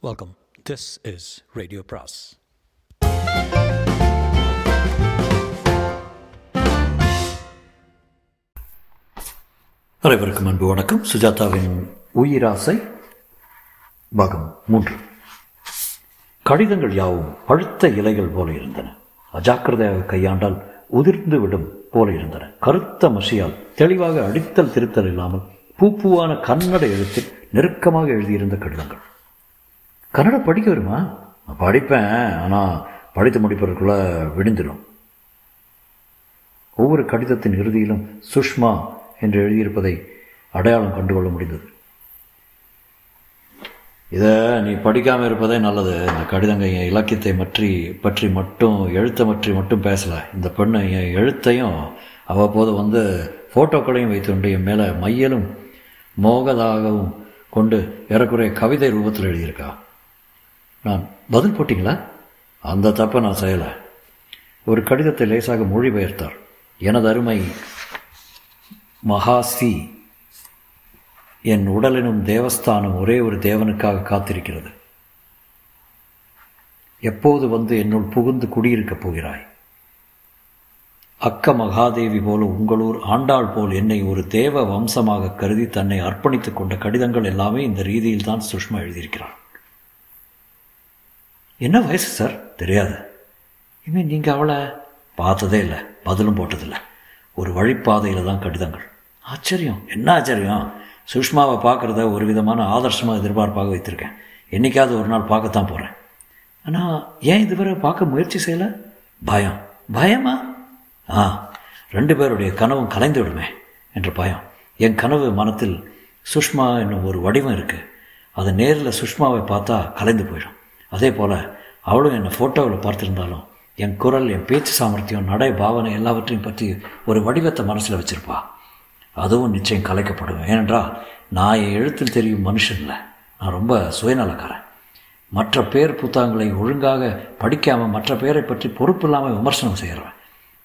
Welcome this is radio பிராஸ் அனைவருக்கும் அன்பு வணக்கம். சுஜாதாவின் உயிராசை பாகம் மூன்று. கடிதங்கள் யாவும் பழுத்த இலைகள் போல இருந்தன. அஜாக்கிரதையாக கையாண்டால் உதிர்ந்து விடும் போல இருந்தன. கருத்த மசியால் தெளிவாக அடித்தல் திருத்தல் இல்லாமல் பூப்பூவான கன்னட எழுத்தில் நெருக்கமாக எழுதியிருந்த கடிதங்கள். கன்னடம் படிக்க வருமா? நான் படிப்பேன் ஆனால் படித்து முடிப்பதற்குள்ள விடுந்துடும் ஒவ்வொரு கடிதத்தின் இறுதியிலும் சுஷ்மா என்று எழுதியிருப்பதை அடையாளம் கண்டுகொள்ள முடிந்தது. இதை நீ படிக்காமல் இருப்பதே நல்லது. இந்த கடிதங்க என் இலக்கியத்தை பற்றி பற்றி மட்டும் எழுத்தை பற்றி மட்டும் பேசலை. இந்த பெண்ணு என் எழுத்தையும் அவ்வப்போது வந்து ஃபோட்டோக்களையும் வைத்துண்டு என் மேலே மையலும் மோகதாகவும் கொண்டு ஏறக்குறைய கவிதை ரூபத்தில் எழுதியிருக்கா. நான் பதில் போட்டிங்களா? அந்த தப்பை நான் செய்யலை. ஒரு கடிதத்தை லேசாக மொழிபெயர்த்தார் எனது அருமை மகாசி. என் உடலினும் தேவஸ்தானம் ஒரே ஒரு தேவனுக்காக காத்திருக்கிறது. எப்போது வந்து என்னுள் புகுந்து குடியிருக்கப் போகிறாய்? அக்க மகாதேவி போல உங்களூர் ஆண்டாள் போல் என்னை ஒரு தேவ வம்சமாக கருதி தன்னை அர்ப்பணித்துக் கொண்ட கடிதங்கள் எல்லாமே இந்த ரீதியில் தான் சுஷ்மா எழுதியிருக்கிறார் என்ன வயசு சார்? தெரியாது. இனிமே நீங்கள் அவளை பார்த்ததே இல்லை. பதிலும் போட்டதில்லை. ஒரு வழிப்பாதையில் தான் கடிதங்கள். ஆச்சரியம். என்ன ஆச்சரியம்? சுஷ்மாவை பார்க்குறத ஒரு விதமான ஆதர்சமாக எதிர்பார்ப்பாக வைத்திருக்கேன். என்றைக்காவது ஒரு நாள் பார்க்கத்தான் போகிறேன் ஆனால் ஏன் இதுவரை பார்க்க முயற்சி செய்யலை? பயம். பயமா? ஆ ரெண்டு பேருடைய கனவும் கலைந்து விடுமே என்ற பயம். என் கனவு மனத்தில் சுஷ்மா என்னும் ஒரு வடிவம் இருக்குது அது நேரில் சுஷ்மாவை பார்த்தா கலைந்து போயிடும். அதே போல் அவளும் என்னை ஃபோட்டோவில் பார்த்துருந்தாலும் என் குரல் என் பேச்சு சாமர்த்தியம் நடை பாவனை எல்லாவற்றையும் பற்றி ஒரு வடிவத்தை மனசில் வச்சுருப்பா. அதுவும் நிச்சயம் கலைக்கப்படும். ஏனென்றால் நான் என் எழுத்தில் தெரியும் மனுஷன் இல்லை. நான் ரொம்ப சுயநலக்காரன். மற்ற பேர் புத்தகங்களை ஒழுங்காக படிக்காமல் மற்ற பேரை பற்றி பொறுப்பு இல்லாமல் விமர்சனம் செய்கிறவன்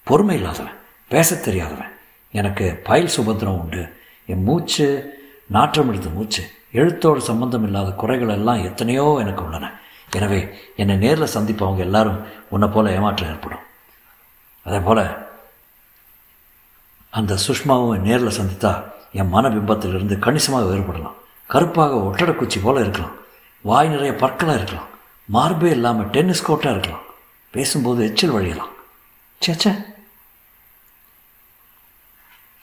பொறுமை இல்லாதவன். பேச தெரியாதவன். எனக்கு பயில் சுபத்திரம் உண்டு. என் மூச்சு நாற்றம் எடுத்த மூச்சு எழுத்தோடு சம்பந்தம் இல்லாத குறைகள் எல்லாம் எத்தனையோ எனக்கு உள்ளன. எனவே என்னை நேரில் சந்திப்பவங்க எல்லாரும் உன்னை போல ஏமாற்றம் ஏற்படும். அதே போல் அந்த சுஷ்மாவும் நேரில் சந்தித்தா என் மனபிம்பத்திலிருந்து கணிசமாக வேறுபடலாம். கருப்பாக ஒட்டடக்குச்சி போல இருக்கலாம். வாய் நிறைய பற்களாக இருக்கலாம். மார்பே இல்லாமல் டென்னிஸ் கோட்டாக இருக்கலாம். பேசும்போது எச்சில் வழியலாம். சேச்சே.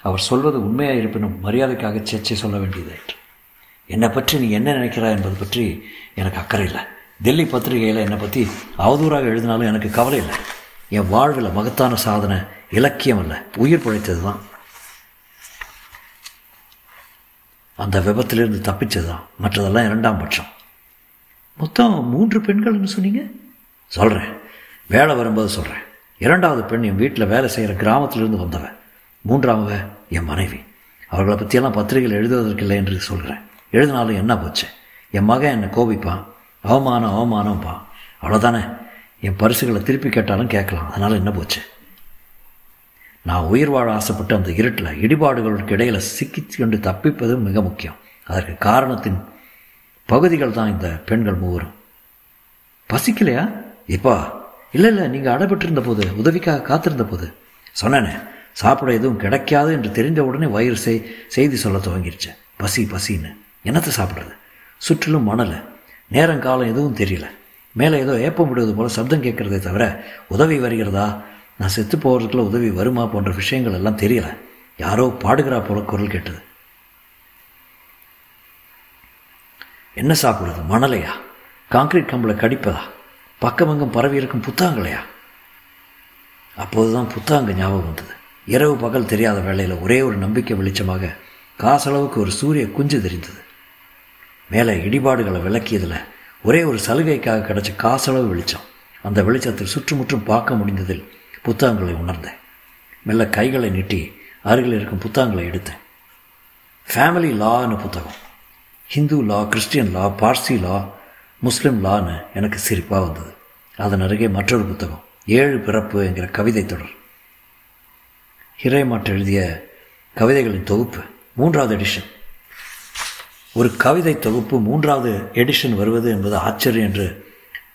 அவர் சொல்வது உண்மையாக இருப்பினும் மரியாதைக்காக சேச்சை சொல்ல வேண்டியதாயிற்று என்னை பற்றி நீ என்ன நினைக்கிறாய் என்பது பற்றி எனக்கு அக்கறை இல்லை. டெல்லி பத்திரிகையில் என்னை பற்றி அவதூறாக எழுதினாலும் எனக்கு கவலை இல்லை. என் வாழ்வில் மகத்தான சாதனை இலக்கியம் இல்லை உயிர் பிழைத்தது தான் அந்த விபத்திலிருந்து தப்பிச்சது தான் மற்றதெல்லாம் இரண்டாம் பட்சம். மொத்தம் மூன்று பெண்கள்னு சொன்னீங்க? சொல்கிறேன் வேலை வரும்போது சொல்கிறேன் இரண்டாவது பெண் என் வீட்டில் வேலை செய்கிற கிராமத்திலிருந்து வந்தவன். மூன்றாவது என் மனைவி. அவர்களை பற்றியெல்லாம் பத்திரிகையில் எழுதுவதற்கு இல்லை என்று சொல்கிறேன் எழுதினாலும் என்ன போச்சு? என் மகன் என்னை கோபிப்பான். அவமானம் அவமானம்ப்பா அவ்வளோதானே என் பரிசுகளை திருப்பி கேட்டாலும் கேட்கலாம். அதனால் என்ன போச்சு? நான் உயிர் வாழ ஆசைப்பட்டு அந்த இருட்டில் இடிபாடுகளுக்கு இடையில் சிக்கி கொண்டு தப்பிப்பது மிக முக்கியம். அதற்கு காரணத்தின் பகுதிகள் தான் இந்த பெண்கள் மூவரும். பசிக்கலையா? இப்போ இல்லை இல்லை நீங்கள் அடைபட்டிருந்த போது உதவிக்காக காத்திருந்த போது சொன்னேனே சாப்பிட எதுவும் கிடைக்காது என்று தெரிந்த உடனே வயிறு செய் செய்தி சொல்ல துவங்கிருச்சேன் பசி பசின்னு. என்னத்தை சாப்பிட்றது? சுற்றிலும் மணலை. நேரங்காலம் எதுவும் தெரியல. மேலே ஏதோ ஏப்பம் விடுவது போல் சப்தம் கேட்குறதே தவிர உதவி வருகிறதா? நான் செத்து போகிறதுக்குள்ள உதவி வருமா போன்ற விஷயங்கள் எல்லாம் தெரியல. யாரோ பாடுகிறா போல குரல் கேட்டது. என்ன சாப்பிடுறது? மணலையா? காங்கிரீட் கம்பில் கடிப்பதா? பக்கமங்கம் பரவி இருக்கும் புத்தாங்களையா அப்போதுதான் புத்தாங்க ஞாபகம் வந்தது. இரவு பகல் தெரியாத வேளையில் ஒரே ஒரு நம்பிக்கை வெளிச்சமாக காசளவுக்கு ஒரு சூரிய குஞ்சு தெரிந்தது. மேலே இடிபாடுகளை விளக்கியதில் ஒரே ஒரு சலுகைக்காக கிடைச்ச காசளவு வெளிச்சம். அந்த வெளிச்சத்தில் சுற்றுமுற்றும் பார்க்க முடிந்ததில் புத்தகங்களை உணர்ந்தேன். மெல்ல கைகளை நீட்டி அருகில் இருக்கும் புத்தகங்களை எடுத்தேன். ஃபேமிலி லான்னு புத்தகம். Hindu law Christian law Parsi law Muslim லான்னு எனக்கு சிரிப்பாக வந்தது. அதன் அருகே மற்றொரு புத்தகம் ஏழு பிறப்பு என்கிற கவிதை தொடர். ஹிரேமாட் எழுதிய கவிதைகளின் தொகுப்பு மூன்றாவது எடிஷன் ஒரு கவிதை தொகுப்பு மூன்றாவது எடிஷன் வருவது என்பது ஆச்சரியம் என்று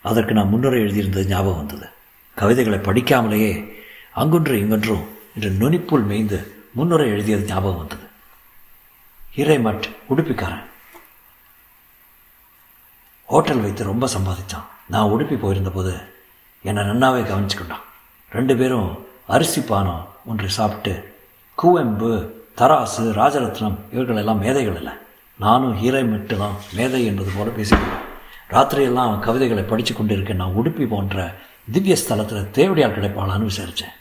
அதற்கு நான் முன்னரே எழுதியிருந்தது ஞாபகம் வந்தது. கவிதைகளை படிக்காமலேயே அங்கொன்று இங்கொன்றும் என்று நுனிப்புள் மேய்ந்து முன்னுரை எழுதியது ஞாபகம் வந்தது. இறைமட் உடுப்பிக்காரன். ஹோட்டல் வைத்து ரொம்ப சம்பாதித்தான் நான் உடுப்பி போயிருந்த போது என்னை நன்னாவே கவனிச்சுக்கிட்டான். ரெண்டு பேரும் அரிசி பானம் ஒன்று சாப்பிட்டு கூவெம்பு தராசு ராஜரத்னம் இவர்களெல்லாம் மேதைகள் இல்லை நானும் ஹீரை மிட்டு தான் மேதை என்பது போல பேசிக்கிட்டோம் ராத்திரியெல்லாம் அவன் கவிதைகளை படித்து கொண்டிருக்கேன் நான் உடுப்பி போன்ற திவ்ய ஸ்தலத்தில் தேவடியால் கிடைப்பாளான்னு விசாரித்தேன்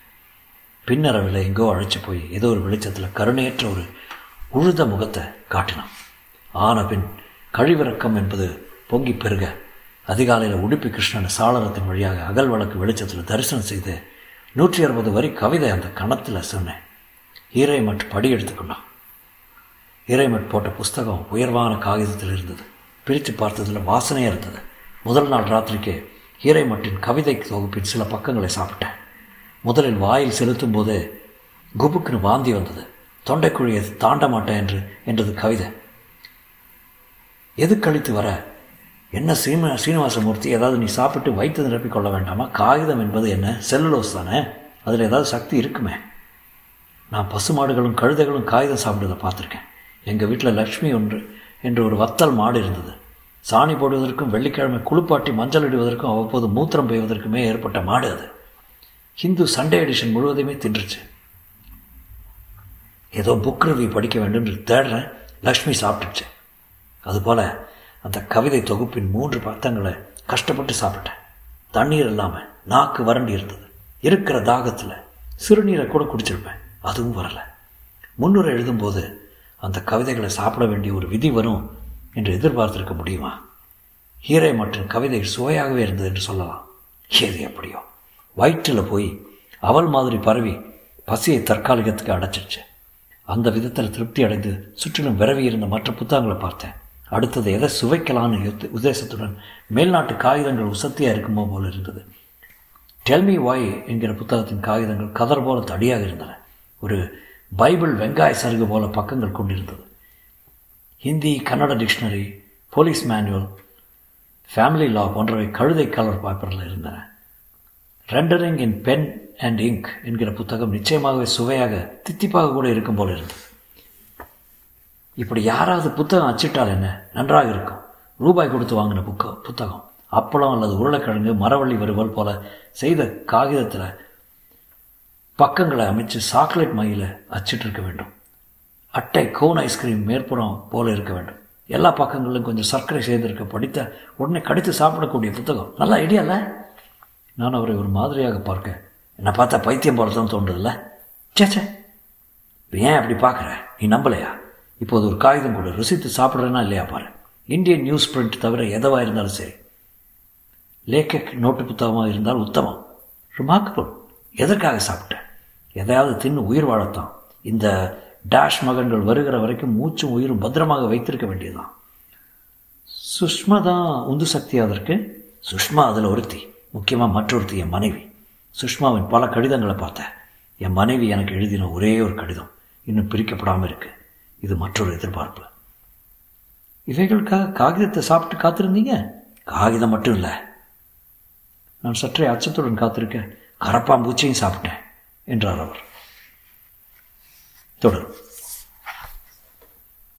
பின்னரவில் எங்கோ அழைச்சி போய் ஏதோ ஒரு வெளிச்சத்தில் கருணையற்ற ஒரு உழுத முகத்தை காட்டினான். ஆன பின் கழிவிறக்கம் என்பது பொங்கி பெருக அதிகாலையில் உடுப்பி கிருஷ்ணன் சாளரத்தின் வழியாக அகல் வழக்கு வெளிச்சத்தில் தரிசனம் செய்து நூற்றி அறுபது வரி கவிதை அந்த கணத்தில் சொன்னேன். ஈரைமட் படி எடுத்துக்கொண்டான். ஈரைமட் போட்ட புஸ்தகம் உயர்வான காகிதத்தில் இருந்தது. பிரித்து பார்த்ததில் வாசனையாக இருந்தது. முதல் நாள் ராத்திரிக்கு ஈரைமட்டின் கவிதை தொகுப்பின் சில பக்கங்களை சாப்பிட்டேன். முதலில் வாயில் செலுத்தும் போது குபுக்குன்னு வாந்தி வந்தது. தொண்டைக்குழியை தாண்ட மாட்டேன் என்று என்றது கவிதை. எது கழித்து வர? என்ன சீன சீனிவாசமூர்த்தி ஏதாவது நீ சாப்பிட்டு வைத்து நிரப்பிக் கொள்ள வேண்டாமா? காகிதம் என்பது என்ன? செல்லுலோஸ் தானே? அதில் ஏதாவது சக்தி இருக்குமே. நான் பசுமாடுகளும் கழுதைகளும் காகிதம் சாப்பிடுறதை பார்த்துருக்கேன். எங்கள் வீட்டில் லக்ஷ்மி ஒன்று என்று ஒரு வத்தல் மாடு இருந்தது. சாணி போடுவதற்கும் வெள்ளிக்கிழமை குளிப்பாட்டி மஞ்சள் இடுவதற்கும் அவ்வப்போது மூத்திரம் பெய்வதற்குமே ஏற்பட்ட மாடு அது. ஹிந்து சண்டே எடிஷன் முழுவதையுமே தின்றுச்சு. ஏதோ புக் ரிவ்யூ படிக்க வேண்டும் என்று தேடுறேன். லக்ஷ்மி சாப்பிட்டுச்சு. அதுபோல் அந்த கவிதை தொகுப்பின் மூன்று பத்தங்களை கஷ்டப்பட்டு சாப்பிட்டேன். தண்ணீர் இல்லாமல் நாக்கு வறண்டி இருந்தது. இருக்கிற தாகத்தில் சிறுநீரை கூட குடிச்சிருப்பேன். அதுவும் வரலை. முன்னுரை எழுதும்போது அந்த கவிதைகளை சாப்பிட வேண்டிய ஒரு விதி வரும் என்று எதிர்பார்த்திருக்க முடியுமா? ஹீரை மற்றும் கவிதை சுவையாகவே இருந்தது என்று சொல்லலாம். ஏது எப்படியோ. வயிற்றில் போய் அவள் மாதிரி பரவி பசியை தற்காலிகத்துக்கு அடைச்சிருச்சு அந்த விதத்தில் திருப்தி அடைந்து சுற்றிலும் விரவி இருந்த மற்ற புத்தகங்களை பார்த்தேன். அடுத்தது எதை சுவைக்கலான்னு யுத்த உத்தேசத்துடன் மேல்நாட்டு காகிதங்கள் உசத்தியாக இருக்குமோ போல இருந்தது. டெல்மி வாய் என்கிற புத்தகத்தின் காகிதங்கள் கதர் போல தடியாக இருந்தன. ஒரு பைபிள் வெங்காய சருகு போல பக்கங்கள் கொண்டிருந்தது. Hindi Kannada dictionary police manual family law போன்றவை கழுதை கலர் பேப்பரில் இருந்தன. Rendering in pen and ink என்கிற புத்தகம் நிச்சயமாகவே சுவையாக தித்திப்பாக கூட இருக்கும் போல இருந்தது. இப்படி யாராவது புத்தகம் அச்சிட்டால் என்ன? நன்றாக இருக்கும். ரூபாய் கொடுத்து வாங்கின புக்க புத்தகம். அப்பளம் அல்லது உருளைக்கிழங்கு மரவள்ளி வறுவல் போல செய்த காகிதத்தில் பக்கங்களை அமைச்சு சாக்லேட் மையில் அச்சிட்டிருக்க வேண்டும். அட்டை கோன் ஐஸ்கிரீம் மேற்புறம் போல இருக்க வேண்டும். எல்லா பக்கங்களிலும் கொஞ்சம் சர்க்கரை சேர்ந்திருக்க படித்த உடனே கடித்து சாப்பிடக்கூடிய புத்தகம். நல்லா ஐடியா இல்லை நான் அவரை ஒரு மாதிரியாக பார்க்க. என்னை பார்த்தா பைத்தியம் போல தான் தோன்றதில்ல சேச்சே ஏன் அப்படி பார்க்குற? நீ நம்பலையா? இப்போது ஒரு காகிதம் கூட. ருசித்து சாப்பிட்றேன்னா இல்லையா பாரு. இந்தியன் நியூஸ் பிரிண்ட் தவிர எதவாக இருந்தாலும் சரி. லேக்கக் நோட்டு புத்தகமாக இருந்தால் உத்தமம். ரிமார்க்கபுள் எதற்காக சாப்பிட்டேன் எதையாவது தின்னு உயிர் வாழத்தான். இந்த டேஷ் மகன்கள் வருகிற வரைக்கும் மூச்சும் உயிரும் பத்திரமாக வைத்திருக்க வேண்டியதுதான். சுஷ்மா தான் உந்து சக்தி அதற்கு. சுஷ்மா அதில் ஒருத்தி முக்கியமாக மற்றொருத்தி என் மனைவி. சுஷ்மாவின் பல கடிதங்களை பார்த்தேன் என் மனைவி எனக்கு எழுதின ஒரே ஒரு கடிதம் இன்னும் பிரிக்கப்படாமல் இருக்கு. இது மற்றொரு எதிர்பார்ப்பு. இவைகளுக்காக காகிதத்தை சாப்பிட்டு காத்திருந்தீங்க? காகிதம் மட்டும் இல்லை. நான் சற்றே அச்சத்துடன் காத்திருக்கேன் கரப்பாம்பூச்சியும் சாப்பிட்டேன். என்றார் அவர். தொடரும்.